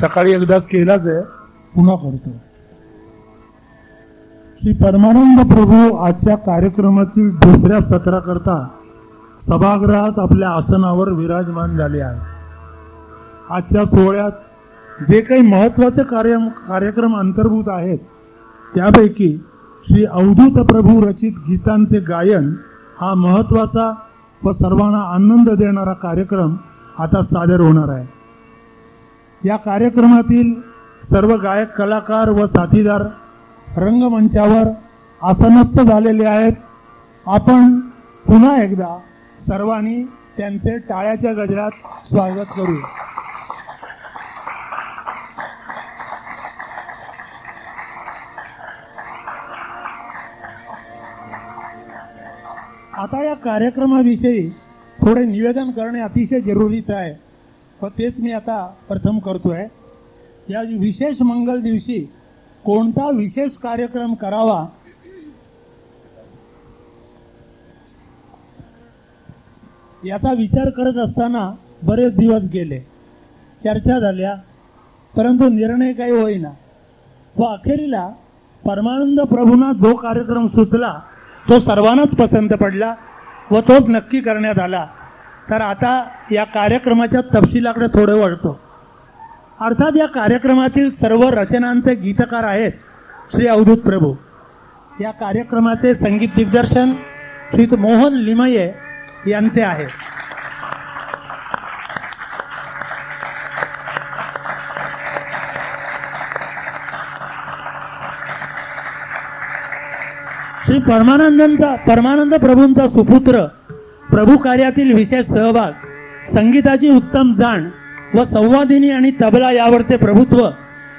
सकाळी एकदाच केलाच आहे पुन्हा करतो. श्री परमानंद प्रभू आजच्या कार्यक्रमातील दुसऱ्या सत्राकरता सभागृहात आपल्या आसनावर विराजमान झाले आहे आजच्या सोहळ्यात जे काही महत्त्वाचे कार्य कार्यक्रम अंतर्भूत आहेत त्यापैकी श्री अवधूत प्रभू रचित गीतांचे गायन हा महत्त्वाचा व सर्वांना आनंद देणारा कार्यक्रम आता सादर होणार आहे. या कार्यक्रमातील सर्व गायक कलाकार व साथीदार रंगमंचावर आसनस्थ झालेले आहेत. आपण पुन्हा एकदा सर्वांनी त्यांचे टाळ्याच्या गजरात स्वागत करू. आता या कार्यक्रमाविषयी थोडे निवेदन करणे अतिशय जरुरीचं आहे. व तेच मी आता प्रथम करतोय. या विशेष मंगल दिवशी कोणता विशेष कार्यक्रम करावा? याचा विचार करत असताना बरेच दिवस गेले. चर्चा झाल्या परंतु निर्णय काही होईना. व अखेरीला परमानंद प्रभूंना जो कार्यक्रम सुचला तो सर्वांनाच पसंत पडला व तोच नक्की करण्यात आला. तर आता या कार्यक्रमाच्या तपशिलाकडे थोडं वळतो. अर्थात या कार्यक्रमातील सर्व रचनांचे गीतकार आहेत श्री अवधूत प्रभू. या कार्यक्रमाचे संगीत दिग्दर्शन श्री मोहन लिमये यांचे आहे. श्री परमानंदांचा परमानंद प्रभूंचा सुपुत्र प्रभू कार्यातील विशेष सहभाग संगीताची उत्तम जाण व संवादिनी आणि तबला यावरचे प्रभुत्व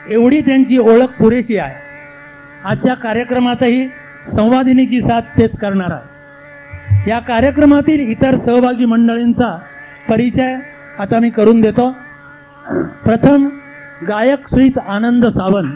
एवढी त्यांची ओळख पुरेशी आहे. आजच्या कार्यक्रमातही संवादिनीची साथ तेच करणार आहे. या कार्यक्रमातील इतर सहभागी मंडळींचा परिचय आता मी करून देतो. प्रथम गायक सुईत आनंद सावंत.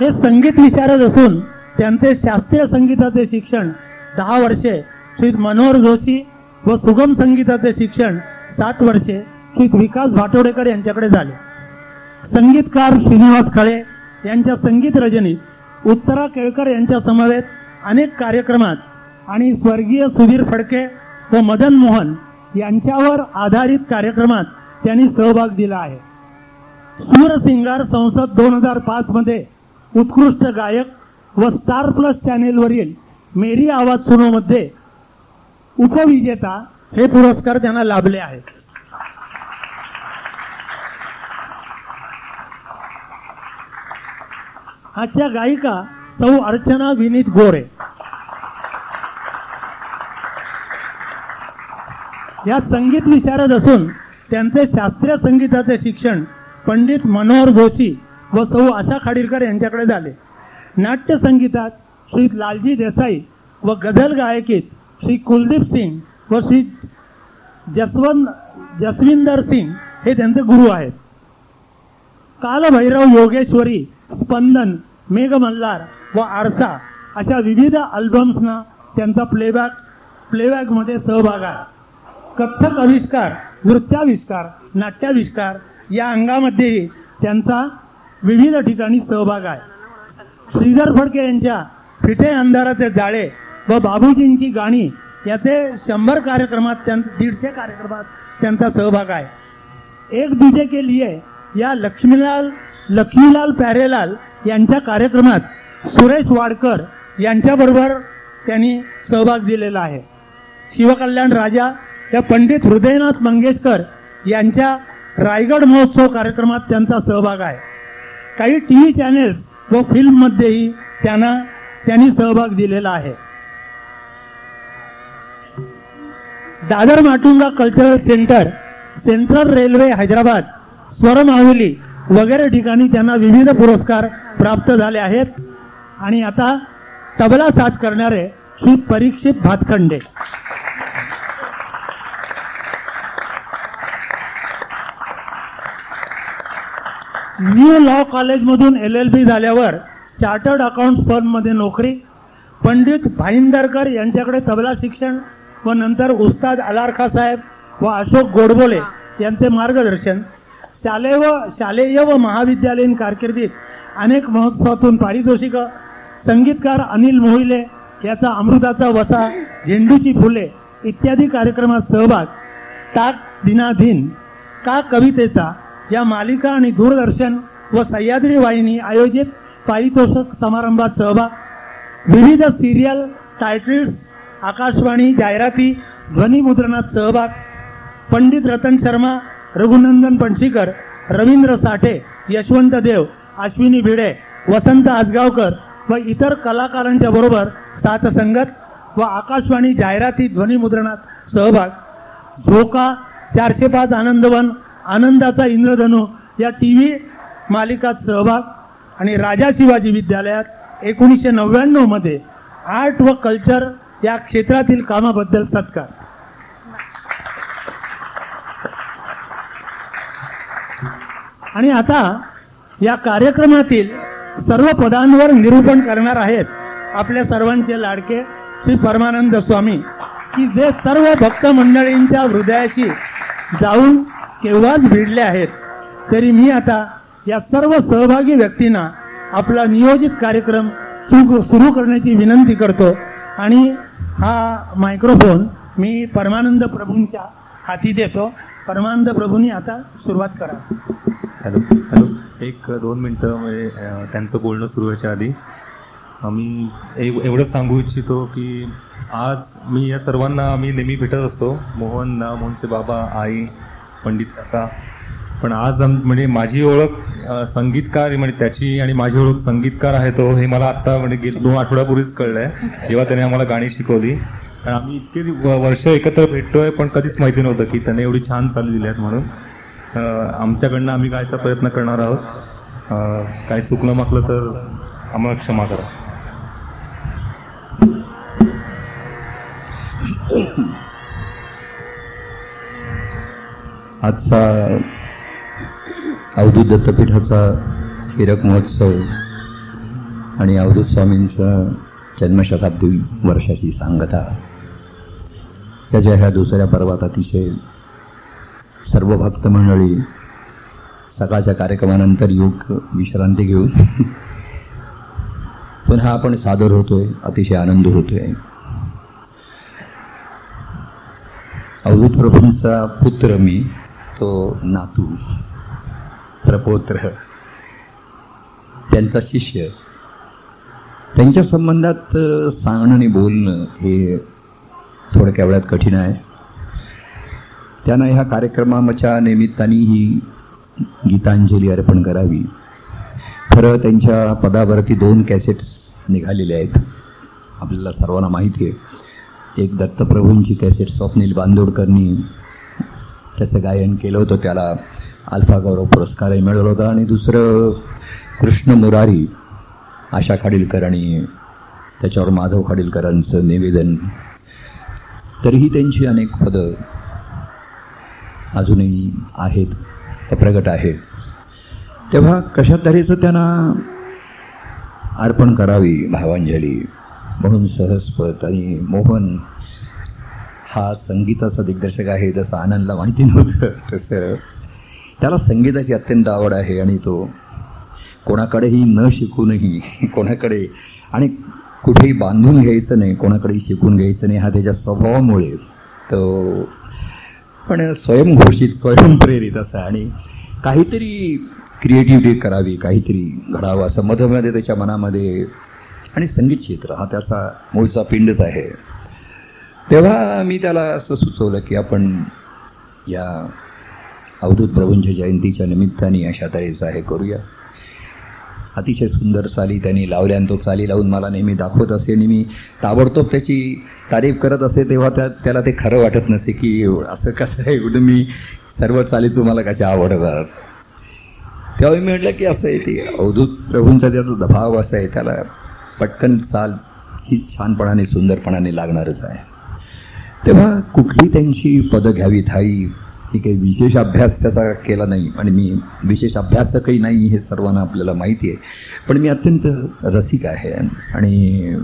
हे संगीत विशारद असून त्यांचे शास्त्रीय संगीताचे शिक्षण दहा वर्षे श्री मनोहर जोशी व सुगम संगीताचे शिक्षण सात वर्षे श्री विकास भाटोडेकर यांच्याकडे झाले. संगीतकार श्रीनिवास खळे यांच्या संगीत रजनीत उत्तरा केळकर यांच्या समवेत अनेक कार्यक्रमात आणि स्वर्गीय सुधीर फडके व मदन मोहन यांच्यावर आधारित कार्यक्रमात त्यांनी सहभाग दिला आहे. सूरसिंगार संसद दोन हजार पाच मध्ये उत्कृष्ट गायक व स्टार प्लस चॅनेलवरील मेरी आवाज सुनोमध्ये उपविजेता हे पुरस्कार त्यांना लाभले आहेत. आजच्या गायिका सौ अर्चना विनीत गोरे. या संगीत विशारद असून त्यांचे शास्त्रीय संगीताचे शिक्षण पंडित मनोहर जोशी व सौ आशा खाडीलकर यांच्याकडे झाले. नाट्य संगीतात श्री लालजी देसाई व गझल गायकीत श्री कुलदीप सिंग व श्री जसवंत जसविंदर सिंग हे त्यांचे गुरु आहेत. कालभैरव योगेश्वरी स्पंदन मेघमल्हार व आरसा अशा विविध अल्बम्सना त्यांचा प्लेबॅक प्लेबॅकमध्ये सहभाग आहे. कथ्थक आविष्कार नृत्याविष्कार नाट्याविष्कार या अंगामध्येही त्यांचा विविध ठिकाणी सहभाग आहे. श्रीधर फडके यांच्या फिटे अंधाराचे जाळे व बाबूजींची गाणी याचे शंभर कार्यक्रमात त्यांचे दीडशे कार्यक्रमात त्यांचा सहभाग आहे. एक दुजे के लिए या लक्ष्मीलाल लक्ष्मीलाल प्यारेलाल यांच्या कार्यक्रमात सुरेश वाडकर यांच्याबरोबर त्यांनी सहभाग दिलेला आहे. शिवकल्याण राजा या पंडित हृदयनाथ मंगेशकर यांच्या रायगड महोत्सव कार्यक्रमात त्यांचा सहभाग आहे. काही टी व्ही चॅनेल्स व फिल्ममध्येही त्यांना त्यांनी सहभाग दिलेला आहे. Dadar Matunga cultural centre central railway Hyderabad Swaramahuli वगैरे ठिकाणी त्यांना विविध पुरस्कार प्राप्त झाले आहेत. आणि आता तबला साथ करणारे श्री परीक्षित भातखंडे. न्यू लॉ कॉलेजमधून एल एल बी झाल्यावर चार्टर्ड अकाउंट्स फर्ममध्ये नोकरी. पंडित भाईंदरकर यांच्याकडे तबला शिक्षण व नंतर उस्ताद अलारखा साहेब व अशोक गोडबोले यांचे मार्गदर्शन. शालेय व शालेय व महाविद्यालयीन कारकिर्दीत अनेक महोत्सवातून पारितोषिकं. संगीतकार अनिल मोहिले याचा अमृताचा वसा झेंडूची फुले इत्यादी कार्यक्रमात सहभाग. टाक दिनाधीन. का कवितेचा या मालिका आणि दूरदर्शन व सह्याद्री वाहिनी आयोजित पारितोषिक समारंभात सहभाग. विविध सिरियल टायटल्स आकाशवाणी जाहिराती ध्वनिमुद्रणात सहभाग. पंडित रतन शर्मा रघुनंदन पणशीकर रवींद्र साठे यशवंत देव अश्विनी भिडे वसंत आसगावकर व इतर कलाकारांच्या बरोबर साथसंगत व आकाशवाणी जाहिराती ध्वनिमुद्रणात सहभाग. झोका चारशे पाच आनंदवन आनंदाचा इंद्रधनू या टी व्ही मालिकात सहभाग आणि राजा शिवाजी विद्यालयात एकोणीसशे नव्याण्णवमध्ये आर्ट व कल्चर या क्षेत्रातील कामाबद्दल सत्कार. आणि आता या कार्यक्रमातील सर्व पदांवर निरूपण करणार आहेत आपल्या सर्वांचे लाडके श्री परमानंद स्वामी की जे सर्व भक्त मंडळींच्या हृदयाशी जाऊन केव्हाच भिडले आहेत तरी मी आता या सर्व सहभागी व्यक्तींना आपला नियोजित कार्यक्रम सुरू सुरू करण्याची विनंती करतो. आणि हा मायक्रोफोन मी परमानंद प्रभूंच्या हाती देतो. परमानंद प्रभूंनी आता सुरुवात करा. Hello hello. एक दोन मिनटं म्हणजे त्यांचं बोलणं सुरू व्हायच्या आधी मी एव एवढंच सांगू इच्छितो की आज मी या सर्वांना आम्ही नेहमी भेटत असतो. मोहन ना मोहनचे बाबा आई पंडित काका. पण आज आम म्हणजे माझी ओळख संगीतकार म्हणजे त्याची आणि माझी ओळख संगीतकार आहे तो हे मला आत्ता म्हणजे गेली दोन आठवड्यापूर्वीच कळलं जेव्हा त्याने आम्हाला गाणी शिकवली. आणि आम्ही इतके वर्ष एकत्र भेटतोय पण कधीच माहिती नव्हतं की त्याने एवढी छान चालू दिली आहेत म्हणून. आमच्याकडनं आम्ही गायचा प्रयत्न करणार आहोत. काय चुकलं मागलं तर आम्हाला क्षमा करा. आजचा अवधूत दत्तपीठाचा हिरक महोत्सव आणि अवधूत स्वामींचा जन्मशताब्दी वर्षाची सांगता त्याच्या ह्या दुसऱ्या पर्वात अतिशय सर्व भक्त मंडळी सकाळच्या कार्यक्रमानंतर योग विश्रांती घेऊन पुन्हा आपण सादर होतोय अतिशय आनंद होतोय. अवधूत प्रभूंचा पुत्र मी तो नातू प्रपोत्र त्यांचा शिष्य. त्यांच्या संबंधात सांगणं आणि बोलणं हे थोडक्या वेळात कठीण आहे. त्यांना ह्या कार्यक्रमाच्या निमित्ताने ही गीतांजली अर्पण करावी. खरं त्यांच्या पदावरती दोन कॅसेट्स निघालेले आहेत. आपल्याला सर्वांना माहिती आहे. एक दत्तप्रभूंची कॅसेट स्वप्नील बांदोडकरनी त्याचं गायन केलं होतं. त्याला अल्फा गौरव पुरस्कारही मिळवला होता. आणि दुसरं कृष्ण मुरारी आशा खाडीलकर आणि त्याच्यावर माधव खाडीलकरांचं निवेदन. तरीही त्यांची अनेक पदं अजूनही आहेत ते प्रगट आहेत. तेव्हा कशा तऱ्हेचं त्यांना अर्पण करावी भावांजली? म्हणून सहजपत आणि मोहन हा संगीताचा दिग्दर्शक आहे जसं आनंदला माहिती नव्हतं तसं. त्याला संगीताची अत्यंत आवड आहे आणि तो कोणाकडेही न शिकूनही कोणाकडे आणि कुठेही बांधून घ्यायचं नाही कोणाकडेही शिकून घ्यायचं नाही हा त्याच्या स्वभावामुळे तो पण स्वयंघोषित स्वयंप्रेरित असा आणि काहीतरी क्रिएटिव्हिटी करावी काहीतरी घडावं असं मधोमध्ये त्याच्या मनामध्ये. आणि संगीत क्षेत्र हा त्याचा मूळचा पिंडच आहे. तेव्हा मी त्याला असं सुचवलं की आपण या अवधूत प्रभूंच्या जयंतीच्या निमित्ताने अशा तऱ्हेचं हे करूया. अतिशय सुंदर चाली त्यांनी लावल्या आणि तो चाली लावून मला नेहमी दाखवत असे आणि मी ताबडतोब त्याची तारीफ करत असे तेव्हा त्या त्याला ते खरं वाटत नसे की असं कसं आहे एवढं मी सर्व चाली तुम्हाला कशा आवडतात तेव्हा मी म्हटलं की असं आहे ते अवधूत प्रभूंचा त्याचा दबाव असा आहे त्याला पटकन चाल ही छानपणाने सुंदरपणाने लागणारच आहे. तेव्हा कुठली त्यांची पदं घ्यावीत थाई? ही काही विशेष अभ्यास त्याचा केला नाही आणि मी विशेष अभ्यासकही नाही हे सर्वांना आपल्याला माहिती आहे. पण मी अत्यंत रसिक आहे आणि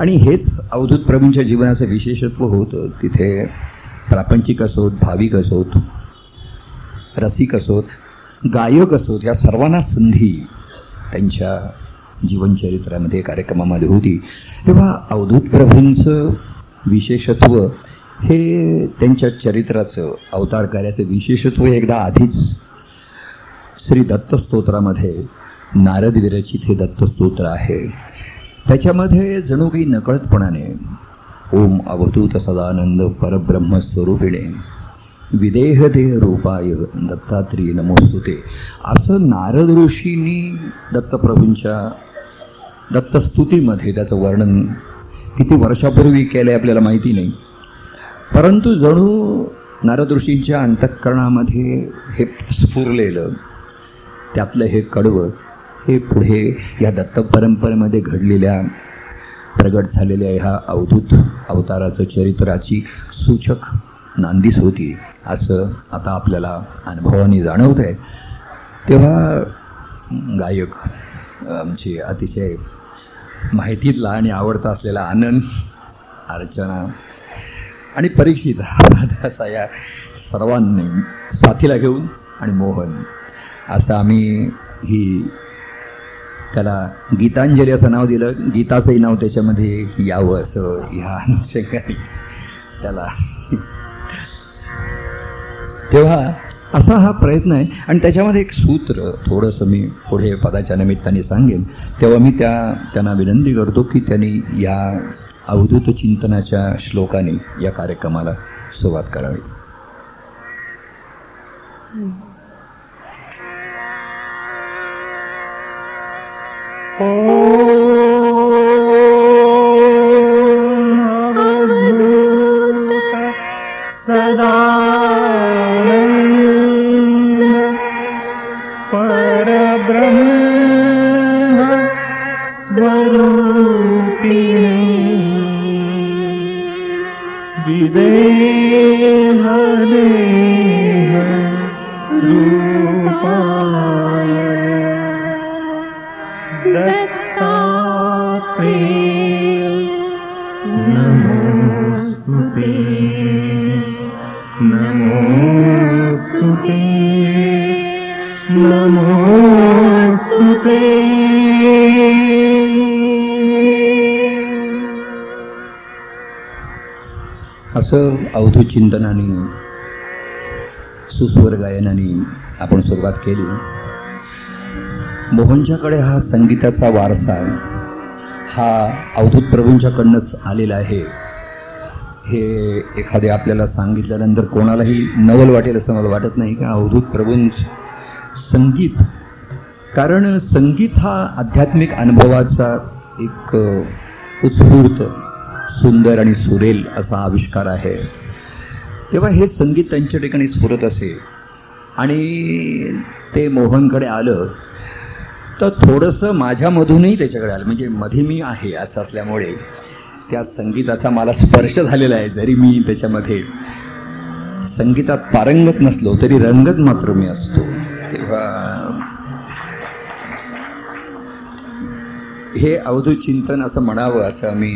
आणि हेच अवधूत प्रवीणच्या जीवनाचं विशेषत्व होतं. तिथे प्रापंचिक असोत भाविक असोत रसिक असोत गायक असोत या सर्वांना संधी त्यांच्या जीवनचरित्रामध्ये कार्यक्रमामध्ये होती. तेव्हा अवधूत प्रभूंचं विशेषत्व हे त्यांच्या चरित्राचं अवतार कार्याचं विशेषत्व हे एकदा आधीच श्री दत्तस्तोत्रामध्ये नारद विरचित हे दत्तस्तोत्र आहे. त्याच्यामध्ये जणू काही नकळतपणाने ओम अवधूत सदानंद परब्रह्मस्वरूपिणे विदेह देह रूपाय दत्तात्रेय नमोस्तुते असं नारद ऋषींनी दत्तप्रभूंच्या दत्तस्तुतीमध्ये त्याचं वर्णन किती वर्षापूर्वी केलं आहे आपल्याला माहिती नाही. परंतु जणू नारद ऋषींच्या अंतःकरणामध्ये हे स्फुरलेलं त्यातलं हे कडवं हे पुढे या दत्त परंपरेमध्ये घडलेल्या प्रगट झालेल्या ह्या अवधूत अवताराचं चरित्राची सूचक नांदीस होती असं आता आपल्याला अनुभवाने जाणवत आहे तेव्हा गायक आमचे अतिशय माहितीतला आणि आवडता असलेला आनंद अर्चना आणि परीक्षित असा या सर्वांनी साथीला घेऊन आणि मोहन. असं आम्ही ही त्याला गीतांजली असं नाव दिलं. गीताचंही नाव त्याच्यामध्ये यावं असं ह्या अनुषंगाने त्याला. तेव्हा असा हा प्रयत्न आहे. आणि त्याच्यामध्ये एक सूत्र थोडंसं मी पुढे पदाच्या निमित्ताने सांगेन. तेव्हा मी त्या त्यांना विनंती करतो की त्यांनी या अवधूत चिंतनाच्या श्लोकाने या कार्यक्रमाला सुरुवात करावी. परब्रह्म विदेह चिंतनाने सुस्वर गायनाने आपण सुरुवात केली. मोहनच्याकडे हा संगीताचा वारसा हा अवधूत प्रभूंच्याकडनंच आलेला आहे. हे एखादे आपल्याला सांगितल्यानंतर कोणालाही नवल वाटेल असं मला वाटत नाही का अवधूत प्रभूंच संगीत. कारण संगीत हा आध्यात्मिक अनुभवाचा एक उत्स्फूर्त सुंदर आणि सुरेल असा आविष्कार आहे. तेव्हा हे संगीत त्यांच्या ठिकाणी स्फुरत असे. आणि ते मोहनकडे आलं तर थोडंसं माझ्यामधूनही त्याच्याकडे आलं. म्हणजे मध्ये मी आहे असं असल्यामुळे त्या संगीताचा मला स्पर्श झालेला आहे जरी मी त्याच्यामध्ये संगीतात पारंगत नसलो तरी रंगत मात्र मी असतो. तेव्हा हे अवधू चिंतन असं म्हणावं असं मी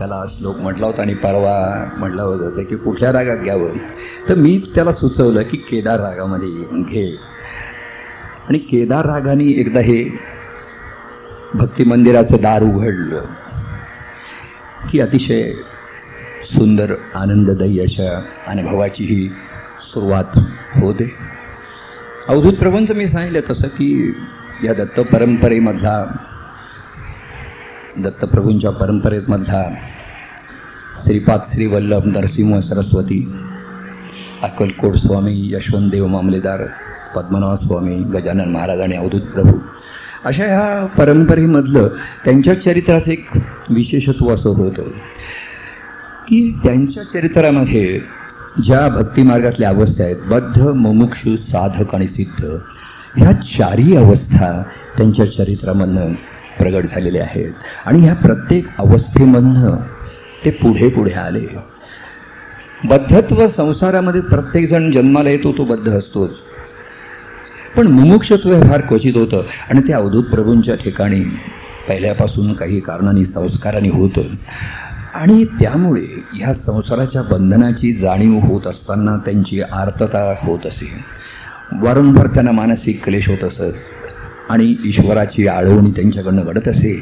त्याला श्लोक म्हटला होता आणि परवा म्हटलं होतं की कुठल्या रागात घ्यावं? तर मी त्याला सुचवलं की केदार रागामध्ये घे. आणि केदार रागाने एकदा हे भक्ती मंदिराचं दार उघडलं की अतिशय सुंदर आनंददायी अशा अनुभवाची ही सुरुवात होते. अवधूत प्रभूंचं मी सांगितलं तसं की या दत्त परंपरेमधला दत्तप्रभूंच्या परंपरेमधला श्रीपाद श्री वल्लभ नरसिंह सरस्वती अक्कलकोट स्वामी यशवंतदेव मामलेदार पद्मनाभ स्वामी गजानन महाराज आणि अवधूत प्रभू अशा ह्या परंपरेमधलं त्यांच्या चरित्राचं एक विशेषत्व असं होतं की त्यांच्या चरित्रामध्ये ज्या भक्तिमार्गातल्या अवस्था आहेत बद्ध मुमुक्षु साधक आणि सिद्ध ह्या चारही अवस्था त्यांच्या चरित्रामधनं प्रगट झालेले आहेत. आणि ह्या प्रत्येक अवस्थेमधनं ते पुढे पुढे आले. बद्धत्व संसारामध्ये प्रत्येकजण जन्माला येतो तो बद्ध असतोच. पण मुमुक्षत्व हे फार क्वचित होतं. आणि ते अवधूत प्रभूंच्या ठिकाणी पहिल्यापासून काही कारणाने संस्काराने होतं. आणि त्यामुळे ह्या संसाराच्या बंधनाची जाणीव होत असताना त्यांची आर्तता होत असे. वारंवार त्यांना मानसिक क्लेश होत असत. आणि ईश्वराची आळवणी त्यांच्याकडनं घडत असे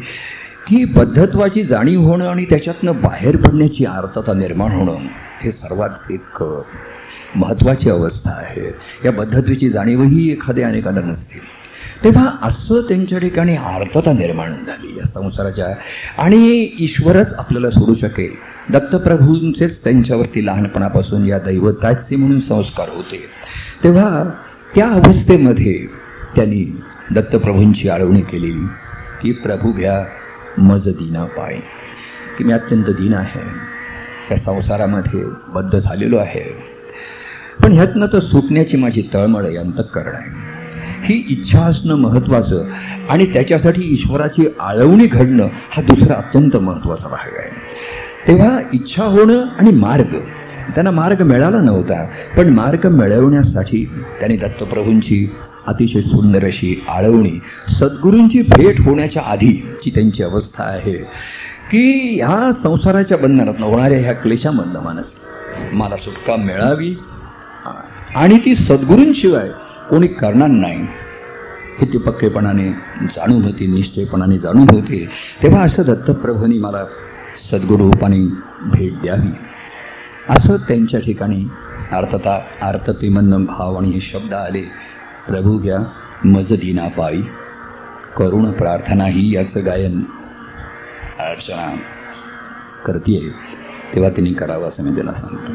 की बद्धत्वाची जाणीव होणं आणि त्याच्यातनं बाहेर पडण्याची आर्तता निर्माण होणं हे सर्वात एक महत्त्वाची अवस्था आहे. या बद्धत्वेची जाणीवही एखाद्या अनेकाला नसते. तेव्हा असं त्यांच्या ठिकाणी आर्तता निर्माण झाली या संसाराच्या आणि ईश्वरच आपल्याला सोडू शकेल. दत्तप्रभूंचेच त्यांच्यावरती लहानपणापासून या दैवताचे म्हणून संस्कार होते. तेव्हा त्या अवस्थेमध्ये त्यांनी दत्तप्रभूंची आळवणी केलेली की प्रभू घ्या मज दीना पाय. की मी अत्यंत दीन आहे. या संसारामध्ये बद्ध झालेलो आहे. पण ह्यातनं तर सुटण्याची माझी तळमळ आहे अंतःकरण आहे. ही इच्छा असणं महत्त्वाचं आणि त्याच्यासाठी ईश्वराची आळवणी घडणं हा दुसरा अत्यंत महत्त्वाचा भाग आहे. तेव्हा इच्छा होणं आणि मार्ग त्यांना मार्ग मिळाला नव्हता पण मार्ग मिळवण्यासाठी त्यांनी दत्तप्रभूंची अतिशय सुंदर अशी आळवणी सद्गुरूंची भेट होण्याच्या आधीची त्यांची अवस्था आहे की ह्या संसाराच्या बंधनात होणाऱ्या ह्या क्लेशामधनं मानस. मला सुटका मिळावी आणि ती सद्गुरूंशिवाय कोणी करणार नाही. हे ते पक्केपणाने जाणून होते निश्चयपणाने जाणून होते. तेव्हा असं दत्तप्रभूंनी मला सद्गुरूपाने भेट द्यावी. असं त्यांच्या ठिकाणी अर्थता आर्ततेमधनं भाव आणि हे शब्द आले. प्रभू घ्या मज दिना पायी करुण प्रार्थना ही याचं गायन. अर्चना करते तेव्हा त्यांनी करावं असं मी त्याला सांगतो.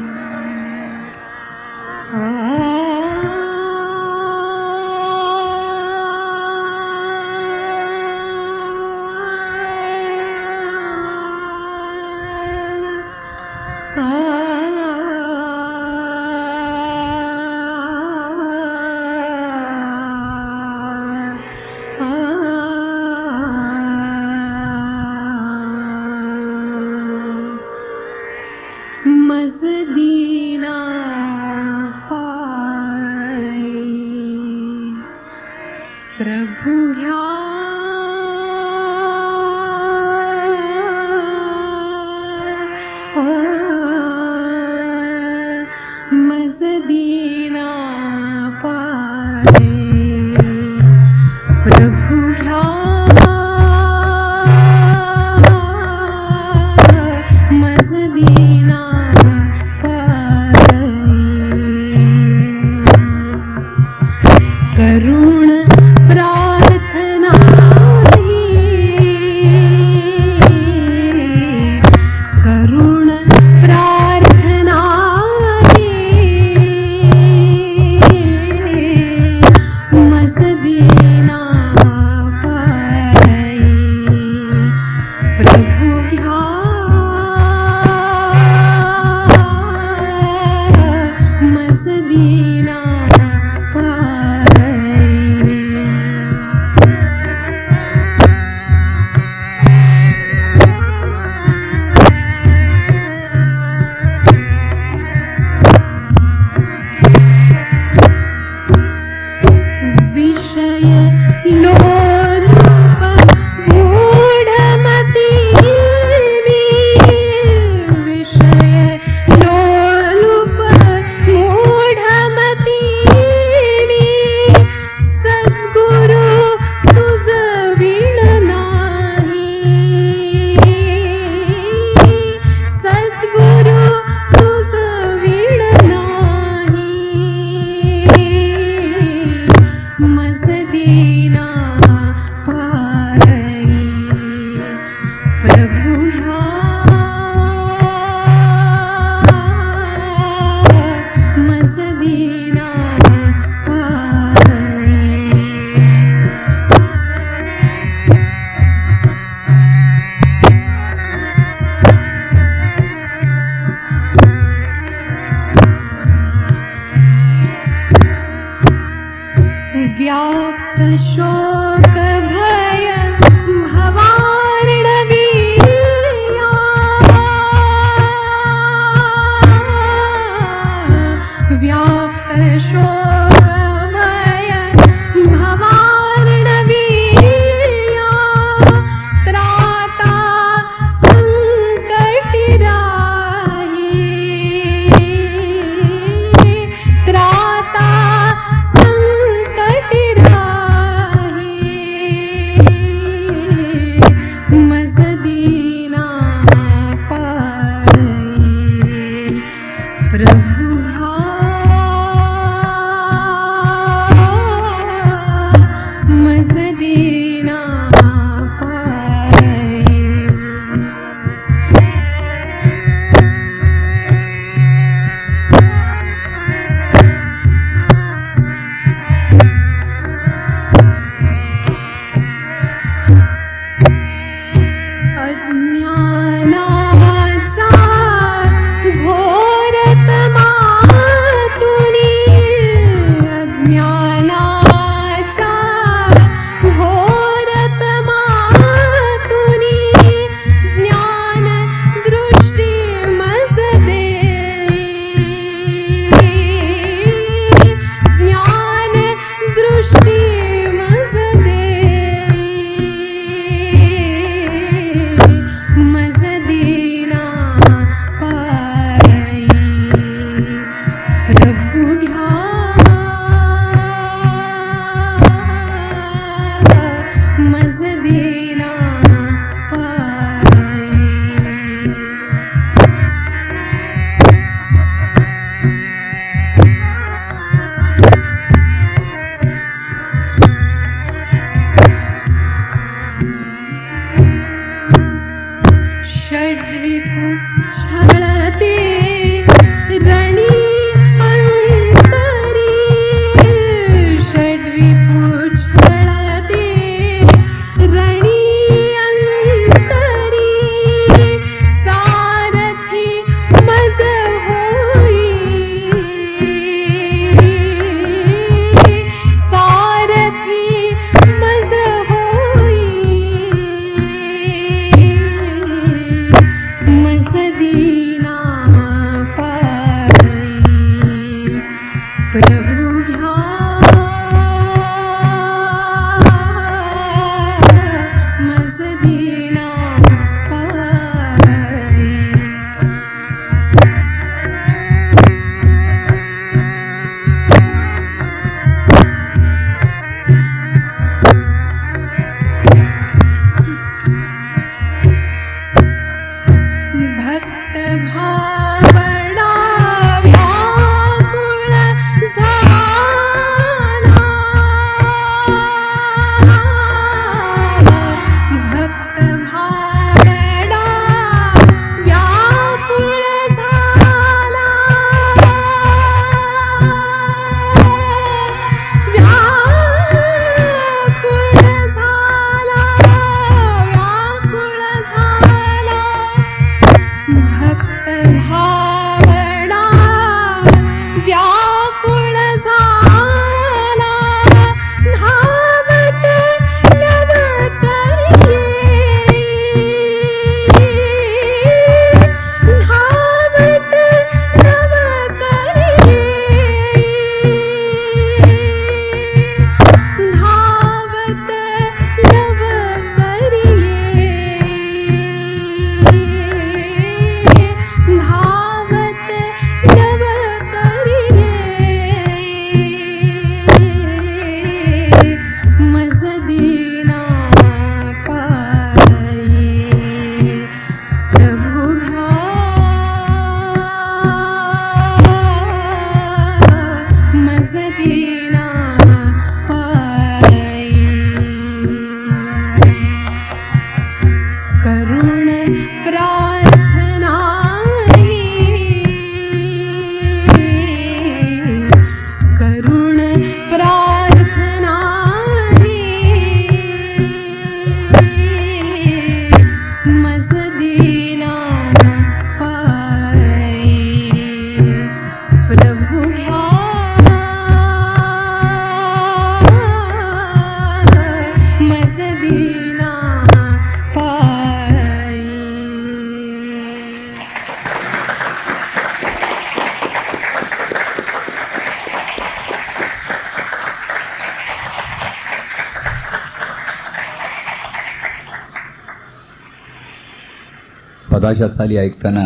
पदाच्या साली ऐकताना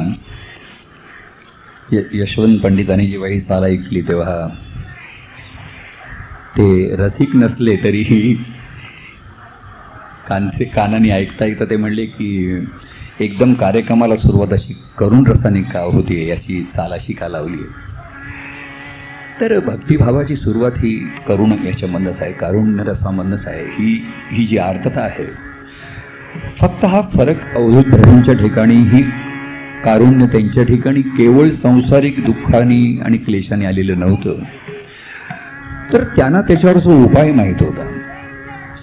यशवंत पंडितांनी जेव्हा ही चाल ऐकली तेव्हा ते रसिक नसले तरीही कानसे कानाने ऐकता ऐकता ते म्हणले की एकदम कार्यक्रमाला सुरुवात अशी करुण रसाने का होती याची चाल अशी का लावली आहे? तर भक्तिभावाची सुरुवात ही करुण याच्यामधनंच आहे कारुण्य रसामधनंच आहे. ही ही जी आर्तता आहे फक्त हा फरक अवधूत प्रभूंच्या ठिकाणी ही कारुण्य त्यांच्या ठिकाणी केवळ सांसारिक दुःखाने आणि क्लेशाने आलेलं नव्हतं. तर त्यांना त्याच्यावर जो उपाय माहीत होता.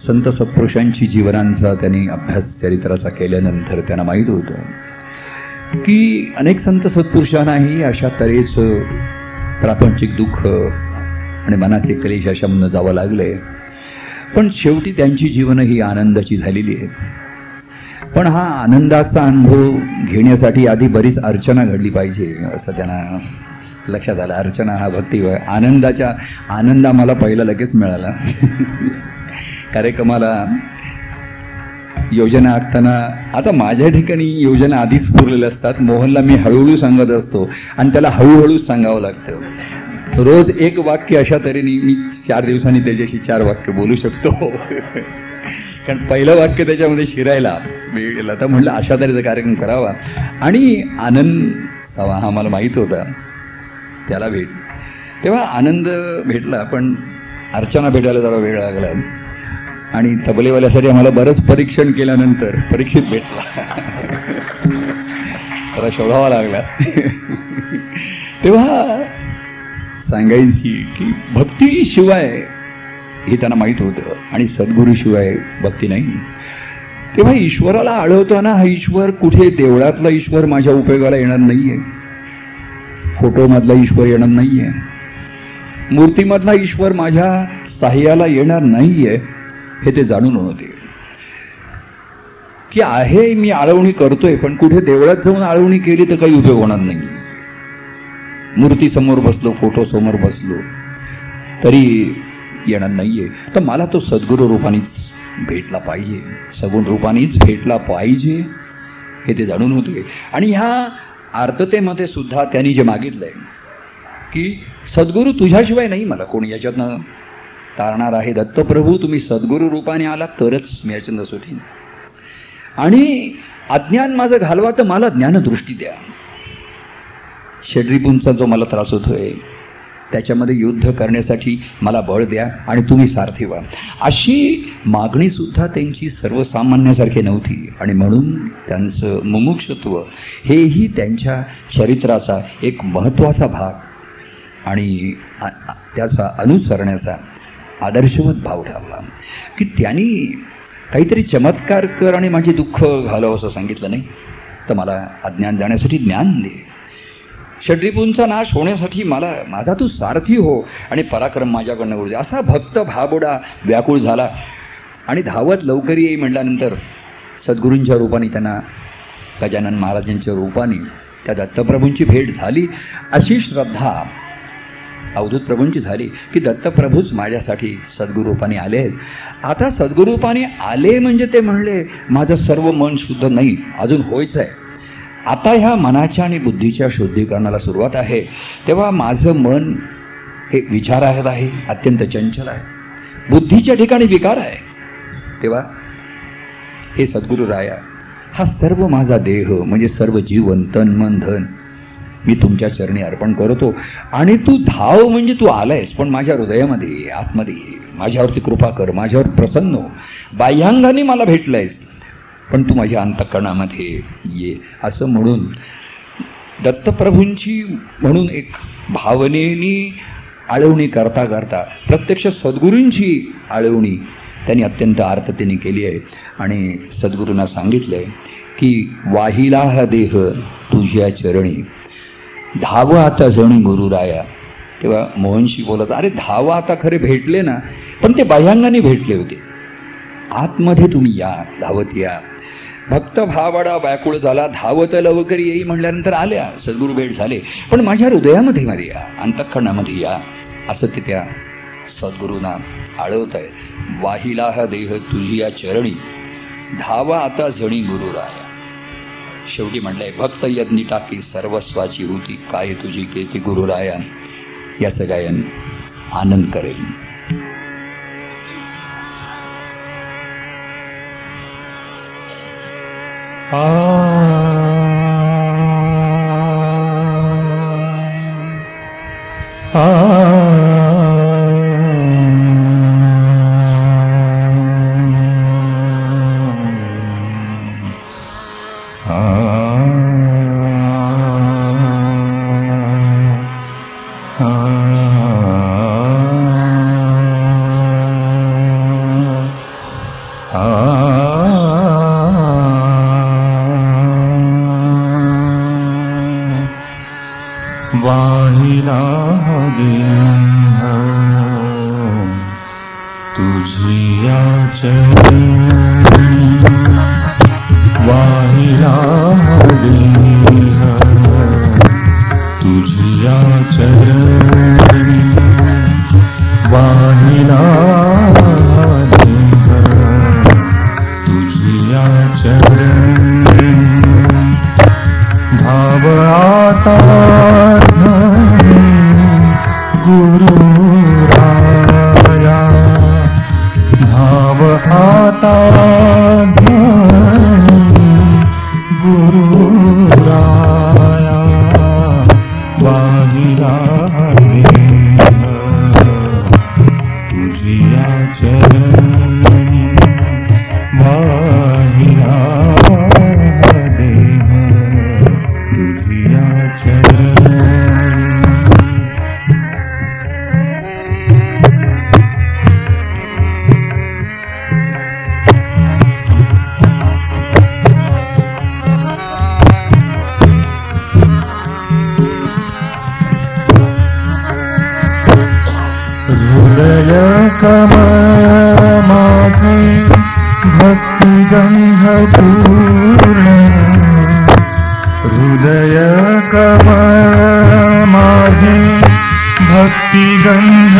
संत सत्पुरुषांची जीवनांचा त्यांनी अभ्यास चरित्राचा केल्यानंतर त्यांना माहीत होतं की अनेक संत सत्पुरुषांनाही अशा तऱ्हेचं प्रापंचिक दुःख आणि मनाचे क्लेश अशामधनं जावं लागले पण शेवटी त्यांची जीवनं ही आनंदाची झालेली आहेत पण हा आनंदाचा अनुभव घेण्यासाठी आधी बरीच अर्चना घडली पाहिजे असं त्यांना लक्षात आलं. अर्चना हा भक्ती आनंदाच्या आनंद आम्हाला पहिला लगेच मिळाला. कार्यक्रमाला योजना आखताना आता माझ्या ठिकाणी योजना आधीच पुरलेल्या असतात. मोहनला मी हळूहळू सांगत असतो आणि त्याला हळूहळू सांगावं लागतं. रोज एक वाक्य अशा तऱ्हेने मी चार दिवसांनी त्याच्याशी चार वाक्य बोलू शकतो. कारण पहिलं वाक्य त्याच्यामध्ये शिरायला वेळ गेला तर म्हटलं अशा तऱ्हेचा कार्यक्रम करावा. आणि आनंद सावा हा मला माहीत होता. त्याला भेट. तेव्हा आनंद भेटला पण अर्चना भेटायला जरा वेळ लागला. आणि तबलेवाल्यासाठी आम्हाला बरंच परीक्षण केल्यानंतर परीक्षित भेटला. त्याला शोधावा लागला. तेव्हा सांगायची की भक्तीशिवाय हे त्यांना माहीत होतं. आणि सद्गुरूशिवाय भक्ती नाही. तेव्हा ईश्वराला आळवताना हा ईश्वर कुठे? देवळातला ईश्वर माझ्या उपयोगाला येणार नाहीये. फोटोमधला ईश्वर येणार नाहीये. मूर्तीमधला ईश्वर माझ्या साह्याला येणार नाहीये हे ते जाणून होते. की आहे मी आळवणी करतोय पण कुठे देवळात जाऊन आळवणी केली तर काही उपयोग होणार नाही. मूर्ती समोर बसलो फोटो समोर बसलो. तरी येणार नाहीये. तर मला तो सद्गुरू रूपानेच भेटला पाहिजे. सगुण रूपानेच भेटला पाहिजे. हे ते जाणून होते. आणि ह्या आर्ततेमध्ये सुद्धा त्यांनी जे मागितलंय की सद्गुरू तुझ्याशिवाय नाही मला कोणी. याच्यातनं तारणार आहे दत्तप्रभू तुम्ही सद्गुरू रूपाने आला तरच मी याच्यातनं सुटीन आणि अज्ञान माझं घालवा तर मला ज्ञानदृष्टी द्या. शेड्रीपूंचा जो मला त्रास होतोय त्याच्यामध्ये युद्ध करण्यासाठी मला बळ द्या आणि तुम्ही सारथी व्हा. अशी मागणीसुद्धा त्यांची सर्वसामान्यासारखी नव्हती. आणि म्हणून त्यांचं मुमुक्षत्व हेही त्यांच्या चरित्राचा एक महत्त्वाचा भाग आणि त्याचा अनुसरण्याचा आदर्शवत भाव ठरला. की त्यांनी काहीतरी चमत्कार कर आणि माझे दुःख घालव असं सांगितलं नाही? तर मला अज्ञान जाण्यासाठी ज्ञान दे. षड्रिपूंचा नाश होण्यासाठी मला माझा तू सारथी हो. आणि पराक्रम माझ्याकडनं करू दे. असा भक्त भाबोडा व्याकुळ झाला. आणि धावत लवकर येई म्हटल्यानंतर सद्गुरूंच्या रूपाने त्यांना गजानन महाराजांच्या रूपाने त्या दत्तप्रभूंची भेट झाली. अशी श्रद्धा अवधूत प्रभूंची झाली की दत्तप्रभूच माझ्यासाठी सद्गुरूपाने आले आहेत. आता सद्गुरूपाने आले म्हणजे ते म्हणले माझं सर्व मन शुद्ध नाही अजून होयचं आहे आता ह्या मनाच्या आणि बुद्धीच्या शुद्धीकरणाला सुरुवात आहे. तेव्हा माझं मन हे विचारात आहे अत्यंत चंचल आहे. बुद्धीच्या ठिकाणी विकार आहे. तेव्हा हे सद्गुरू राया हा सर्व माझा देह म्हणजे सर्व जीवन तन मन धन मी तुमच्या चरणी अर्पण करतो. आणि तू धाव म्हणजे तू आलायस पण माझ्या हृदयामध्ये आतमध्ये माझ्यावरती कृपा कर माझ्यावर प्रसन्न हो. बाह्यांगाने मला भेटलायस. पण तू माझ्या अंतकरणामध्ये ये. असं म्हणून दत्तप्रभूंची म्हणून एक भावनेनी आळवणी करता करता प्रत्यक्ष सद्गुरूंची आळवणी त्यांनी अत्यंत आर्ततेने केली आहे. आणि सद्गुरूंना सांगितलं आहे की वाहिला हा देह तुझ्या चरणी धावं आता जणी गुरुराया. तेव्हा मोहनशी बोलत अरे धावा आता खरे भेटले ना. पण ते बाह्यांगाने भेटले होते. आतमध्ये तुम्ही या धावत या. भक्त भावाडा व्याकुळ झाला धावत लवकर येई म्हणल्यानंतर आल्या सद्गुरू भेट झाले. पण माझ्या हृदयामध्ये मध्ये या अंतःकरणामध्ये या असं ते त्या सद्गुरूंना आळवत आहे वाहिला हा देह तुझी या चरणी धावा आता झणी गुरुराया शेवटी म्हटलंय भक्त यज्ञी टाकी सर्वस्वाची होती काय तुझी केती गुरुराया याचं गायन आनंद करेल Oh. जय कमळ माझे भक्ती गंध पूर्ण हृदय कमळ माझे भक्ती गंध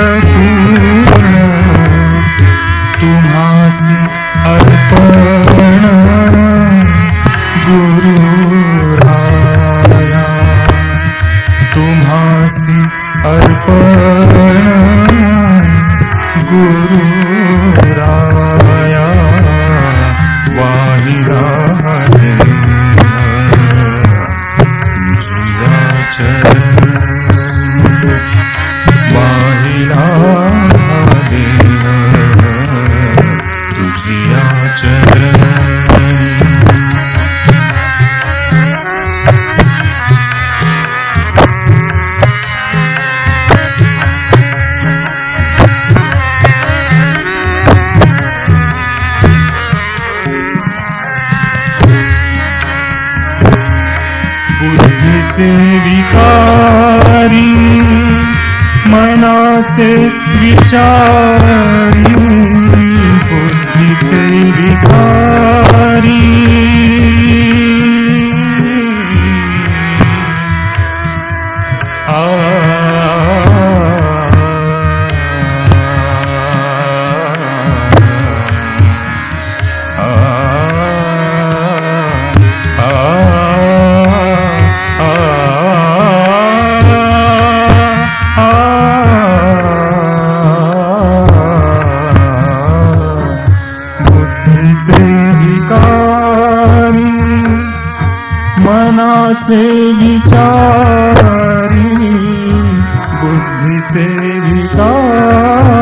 मनाचे भिकारी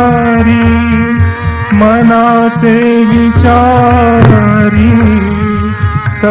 मनाचे विचारी त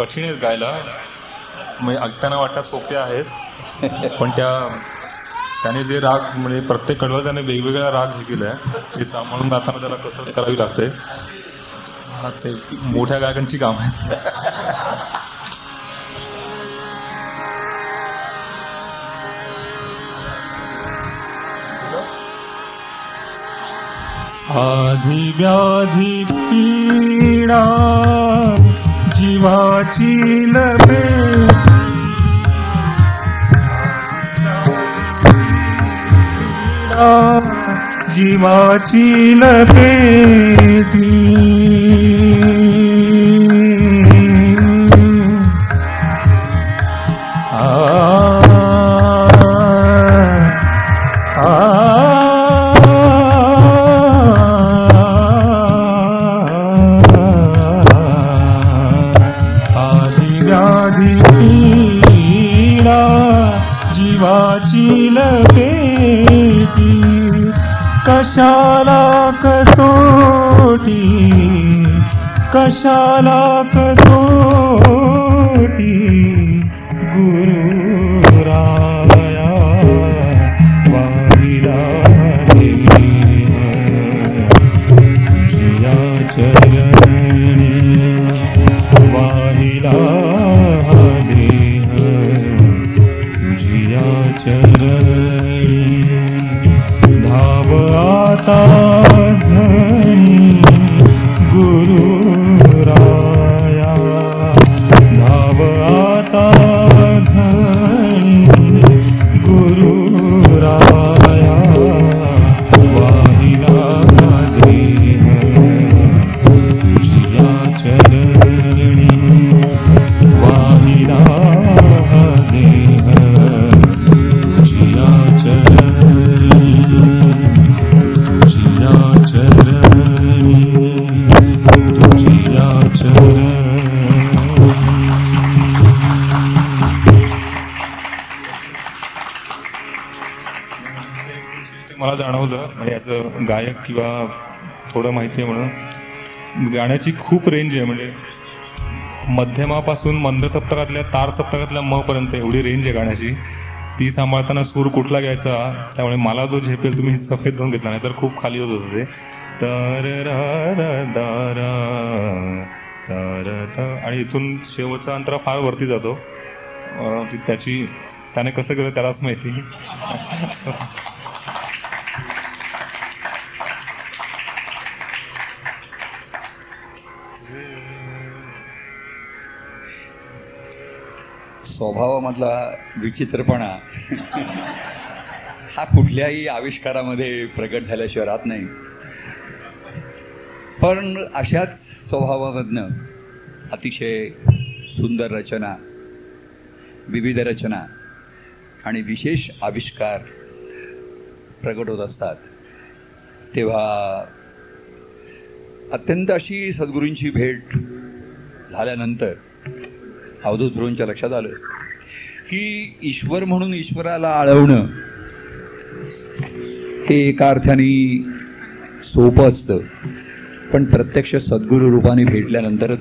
कठीण आहेत गायला. म्हणजे ऐकताना वाटतात सोप्या आहेत. पण त्या त्याने जे राग म्हणजे प्रत्येक कडवा त्याने वेगवेगळा राग हे आहे ते सांभाळून गाताना त्याला कसरत करावी लागते. हा ते मोठ्या गायकांची काम आहे आधी व्याधी पीडा जीवाची लपे जीवाची लपेटी जीवाची लपेटी कशाला कसोटी कशाला कसोटी थोडं माहिती आहे म्हणून. गाण्याची खूप रेंज आहे म्हणजे मध्यमापासून मंद सप्तकातल्या तार सप्तकातल्या म पर्यंत एवढी रेंज आहे गाण्याची. ती सांभाळताना सूर कुठला घ्यायचा त्यामुळे मला जो झेपेल तुम्ही सफेद दोन घेतला नाही तर खूप खाली होत होते ते. तर तर आणि इथून शेवटचा अंतरा फार वरती जातो. त्याची त्याने कसं केलं त्यालाच माहिती. स्वभावामधला विचित्रपणा हा कुठल्याही आविष्कारामध्ये प्रगट झाल्याशिवाय राहत नाही. पण अशाच स्वभावामधनं अतिशय सुंदर रचना विविध रचना आणि विशेष आविष्कार प्रगट होत असतात. तेव्हा अत्यंत अशी सद्गुरूंची भेट झाल्यानंतर अवधूत ध्रुवंच्या लक्षात आलं. की ईश्वर म्हणून ईश्वराला आळवणं हे एका अर्थाने सोपं असतं. पण प्रत्यक्ष सद्गुरू रूपाने भेटल्यानंतरच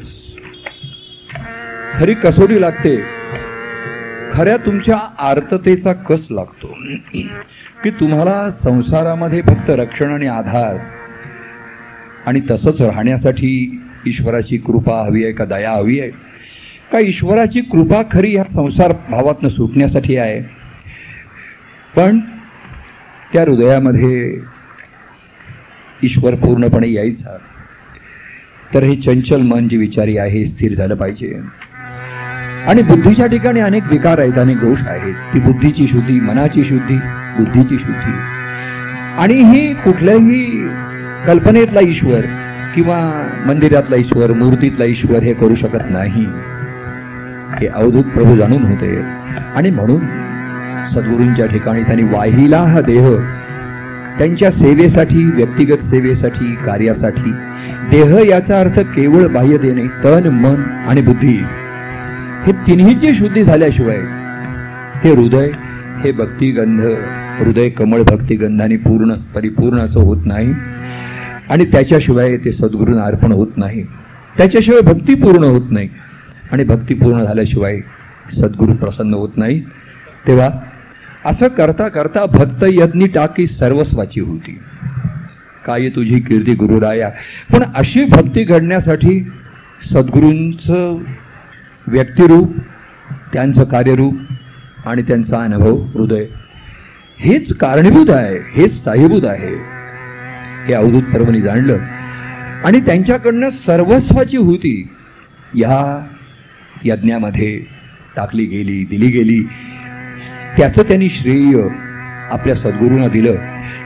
खरी कसोटी लागते. खऱ्या तुमच्या आर्ततेचा कस लागतो? की तुम्हाला संसारामध्ये फक्त रक्षण आणि आधार आणि तसंच राहण्यासाठी ईश्वराची कृपा हवी आहे का दया हवी आहे? का ईश्वराची कृपा खरी ह्या संसार भावातनं सुटण्यासाठी आहे? पण त्या हृदयामध्ये ईश्वर पूर्णपणे यायचा. तर हे चंचल मन जे विचारी आहे स्थिर झालं पाहिजे. आणि बुद्धीच्या ठिकाणी अनेक विकार आहेत अनेक दोष आहेत. ती बुद्धीची शुद्धी मनाची शुद्धी बुद्धीची शुद्धी. आणि ही कुठल्याही कल्पनेतला ईश्वर किंवा मंदिरातला ईश्वर मूर्तीतला ईश्वर हे करू शकत नाही. हे अवधूत प्रभू जाणून होते आणि म्हणून सद्गुरूंच्या ठिकाणी त्यांनी वाहिला हा देह. त्यांच्या सेवेसाठी व्यक्तिगत सेवेसाठी कार्यासाठी. देह याचा अर्थ केवळ बाह्य देणे तन मन आणि बुद्धी. हे तिन्हीची शुद्धी झाल्याशिवाय ते हृदय हे भक्तिगंध हृदय कमळ भक्तिगंधाने पूर्ण परिपूर्ण असं होत नाही. आणि त्याच्याशिवाय ते सद्गुरूंना अर्पण होत नाही. त्याच्याशिवाय भक्ती पूर्ण होत नाही. आणि भक्ती पूर्ण झाल्याशिवाय सद्गुरू प्रसन्न होत नाही. तेव्हा असं करता करता भक्त यज्ञी टाकी सर्वस्वाची होती. काय तुझी कीर्ती गुरुराया? पण अशी भक्ती घडण्यासाठी सद्गुरूंचं व्यक्तिरूप त्यांचं कार्यरूप आणि त्यांचा अनुभव हृदय हेच कारणीभूत आहे हेच साहिभूत आहे. हे अवधूत पर्वणी जाणलं. आणि त्यांच्याकडनं सर्वस्वाची होती. या यज्ञामध्ये टाकली गेली दिली गेली. त्याचं त्यांनी श्रेय आपल्या सद्गुरूंना दिलं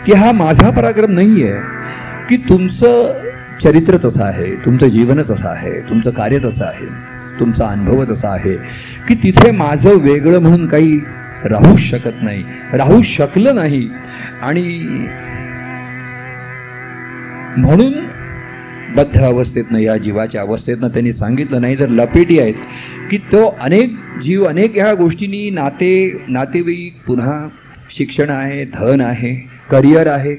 की हा माझा पराक्रम नाही आहे की तुमचं चरित्र तसं आहे तुमचं जीवनच असं आहे तुमचं कार्य तसं आहे तुमचा अनुभव तसा आहे की तिथे माझं वेगळं म्हणून काही राहूच शकत नाही राहू शकलं नाही. आणि म्हणून बद्ध अवस्थेतनं या जीवाच्या अवस्थेतनं त्यांनी सांगितलं नाही तर लपेटी आहेत की तो अनेक जीव अनेक ह्या गोष्टींनी नाते नातेवाईक पुन्हा शिक्षण आहे धन आहे करिअर आहे.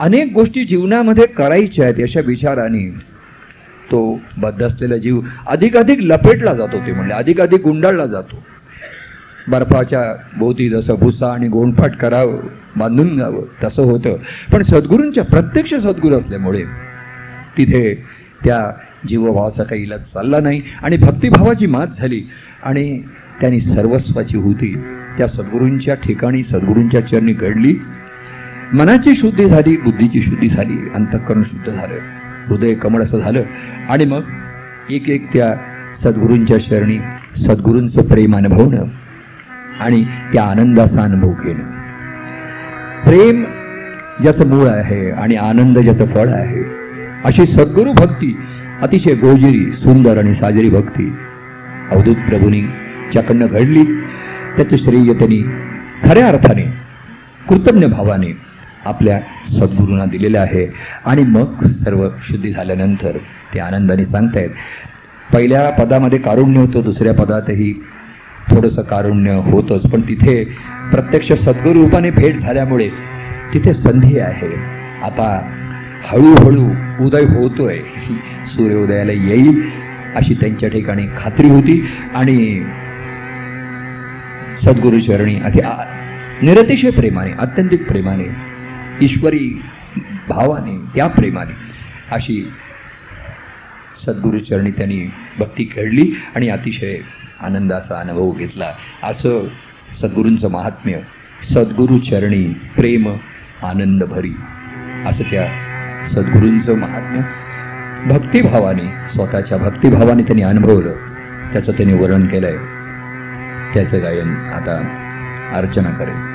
अनेक गोष्टी जीवनामध्ये करायच्या आहेत अशा विचाराने तो बद्ध असलेला जीव अधिकाधिक लपेटला जातो ते म्हणले. अधिकाधिक गुंडाळला जातो. बर्फाच्या भोवती जसं भुसा आणि गोंडफाट करावं बांधून जावं तसं होतं. पण सद्गुरूंच्या प्रत्यक्ष सद्गुरू असल्यामुळे तिथे त्या जीवभावाचा काही इलाज चालला नाही. आणि भक्तिभावाची मात झाली. आणि त्यांनी सर्वस्वाची होती त्या सद्गुरूंच्या ठिकाणी सद्गुरूंच्या चरणी घडली. मनाची शुद्धी झाली बुद्धीची शुद्धी झाली अंतःकरण शुद्ध झालं. हृदय कमळ असं झालं. आणि मग एक एक त्या सद्गुरूंच्या शरणी सद्गुरूंचं प्रेम अनुभवणं आणि त्या आनंदाचा अनुभव घेणं. प्रेम ज्याचं मूळ आहे आणि आनंद ज्याचं फळ आहे अशी सद्गुरू भक्ती अतिशय गोजिरी सुंदर आणि साजरी भक्ती. अवधूत प्रभूंनी ज्याकडनं घडली त्याचं श्रेय त्यांनी खऱ्या अर्थाने कृतज्ञ भावाने आपल्या सद्गुरूंना दिलेलं आहे. आणि मग सर्व शुद्धी झाल्यानंतर ते आनंदाने सांगतायत पहिल्या पदामध्ये कारुण्य होतं दुसऱ्या पदातही थोडंसं कारुण्य होतंच. पण तिथे प्रत्यक्ष सद्गुरूपाने भेट झाल्यामुळे तिथे संधी आहे. आता हळूहळू उदय होतोय. सूर्योदयाला येईल अशी त्यांच्या ठिकाणी खात्री होती आणि सद्गुरुचरणी अति निरतिशय प्रेमाने अत्यंतिक प्रेमाने ईश्वरी भावाने त्या प्रेमाने अशी सद्गुरुचरणी त्यांनी भक्ती घडली आणि अतिशय आनंदाचा अनुभव घेतला. असं सद्गुरूंचं महात्म्य सद्गुरुचरणी प्रेम आनंद भरी असं त्या सद्गुरूंचं महात्म्य. भक्तिभावाने स्वतःच्या भक्तिभावाने त्यांनी अनुभवलं. त्याचं त्यांनी वर्णन केलंय. त्याचं गायन आता अर्चना करेल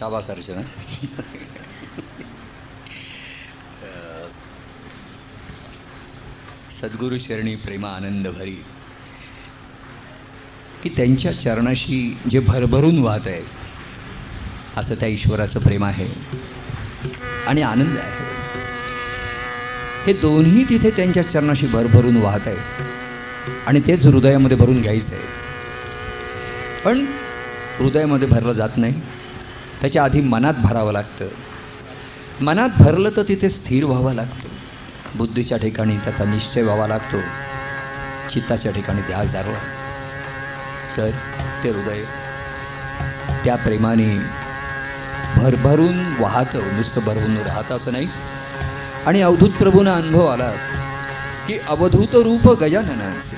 शाबास अर्चना. सद्गुरु चरणी प्रेमा आनंद भरी. की त्यांच्या चरणाशी जे भरभरून वाहत आहे असं त्या ईश्वराचं प्रेम आहे आणि आनंद आहे. हे दोन्ही तिथे त्यांच्या चरणाशी भरभरून वाहत आहे आणि तेच हृदयामध्ये भरून घ्यायचं आहे. पण हृदयामध्ये भरलं जात नाही. त्याच्या आधी मनात भरावं लागतं. मनात भरलं तर तिथे स्थिर व्हावं लागतं. बुद्धीच्या ठिकाणी त्याचा निश्चय व्हावा लागतो. चित्ताच्या ठिकाणी ध्यास धरला तर ते हृदय त्या प्रेमाने भरभरून वाहतं. नुसतं भरभरून राहतं असं नाही. आणि अवधूत प्रभूंना अनुभव आला की अवधूत रूप गजाननाचे.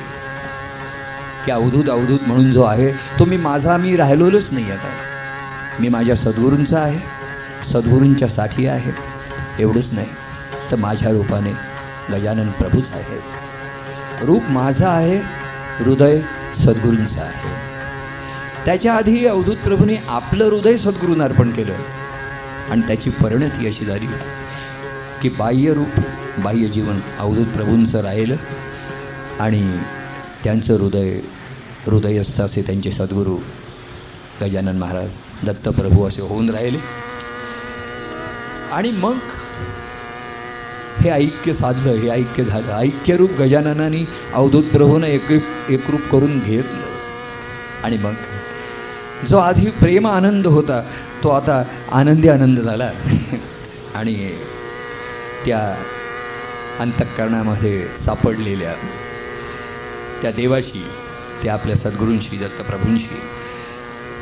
की अवधूत अवधूत म्हणून जो आहे तो मी माझा मी राहिलोच नाही आता. मी माझ्या सद्गुरूंचा आहे सद्गुरूंच्यासाठी आहे एवढंच नाही तर माझ्या रूपाने गजानन प्रभूच आहे. रूप माझं आहे हृदय सद्गुरूंचं आहे. त्याच्या आधी अवधूत प्रभूने आपलं हृदय सद्गुरूंना अर्पण केलं. आणि त्याची परिणती अशी झाली की बाह्य रूप बाह्य जीवन अवधूत प्रभूंचं राहिलं आणि त्यांचं हृदय हृदयस्थ असे त्यांचे सद्गुरू गजानन महाराज दत्तप्रभू असे होऊन राहिले. आणि मग हे ऐक्य साधलं हे ऐक्य झालं. ऐक्यरूप गजाननाने अवधूत प्रभूनं एक एकरूप करून घेतलं. आणि मग जो आधी प्रेम आनंद होता तो आता आनंदी आनंद झाला. आणि त्या अंतःकरणामध्ये सापडलेल्या त्या देवाशी त्या आपल्या सद्गुरूंशी दत्तप्रभूंशी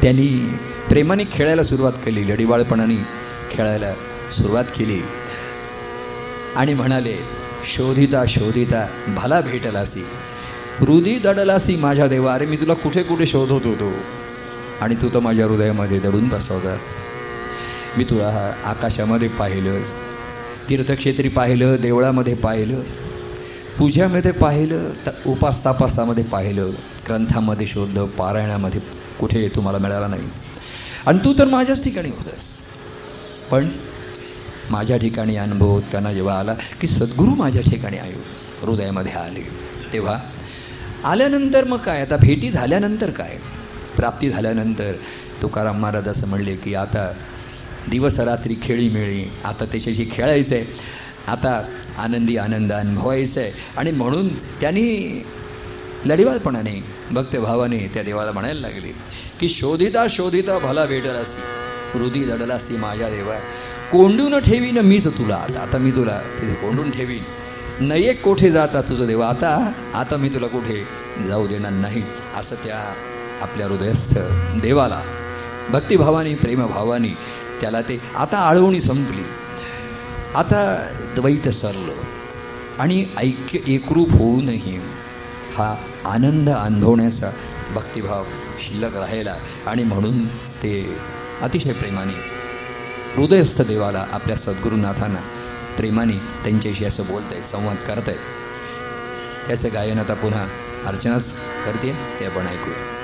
त्यांनी प्रेमाने खेळायला सुरुवात केली. लढीवाळपणाने खेळायला सुरुवात केली. आणि म्हणाले शोधिता शोधिता भला भेटलासी. हृदय दडलासी माझ्या देवा. अरे मी तुला कुठे कुठे शोधत होतो? आणि तू तर माझ्या हृदयामध्ये दडून बसवतास. मी तुला आकाशामध्ये पाहिलं तीर्थक्षेत्री पाहिलं देवळामध्ये पाहिलं पूजामध्ये पाहिलं त उपास तापासामध्ये पाहिलं ग्रंथामध्ये शोधलं पारायणामध्ये कुठे तुम्हाला मिळाला नाहीच आणि तू तर माझ्याच ठिकाणी होतास पण माझ्या ठिकाणी अनुभव त्यांना जेव्हा आला की सद्गुरू माझ्या ठिकाणी आयो हृदयामध्ये आले तेव्हा आल्यानंतर मग काय? आता भेटी झाल्यानंतर काय? प्राप्ती झाल्यानंतर तुकाराम महाराज असं म्हणले की आता दिवसरात्री खेळी मिळी आता त्याच्याशी खेळायचं आहे आता आनंदी आनंद अनुभवायचं आहे आणि म्हणून त्यांनी लढिवाळपणाने भक्तभावाने त्या देवाला म्हणायला लागले की शोधिता शोधिता भला भेटलासी हृदय दडलासी माझ्या देवा. कोंडून ठेवीन मीच तुला आता. आता मी तुला तिथे कोंडून ठेवीन. नये कोठे जाता तुझं देवा. आता आता मी तुला कुठे जाऊ देणार नाही. असं त्या आपल्या हृदयस्थ देवाला भक्तिभावाने प्रेमभावाने त्याला ते आता आळवणी संपली. आता द्वैत सरलं. आणि ऐक्य एकरूप होऊनही हा आनंद अनुभवण्याचा भक्तिभाव शिल्लक राहिला आणि म्हणून ते अतिशय प्रेमाने हृदयस्थ देवाला आपल्या सद्गुरुनाथांना प्रेमाने त्यांच्याशी असं बोलत आहेत संवाद करत आहेत त्याचं गायन आता पुन्हा अर्चनाच करते ते आपण ऐकूया.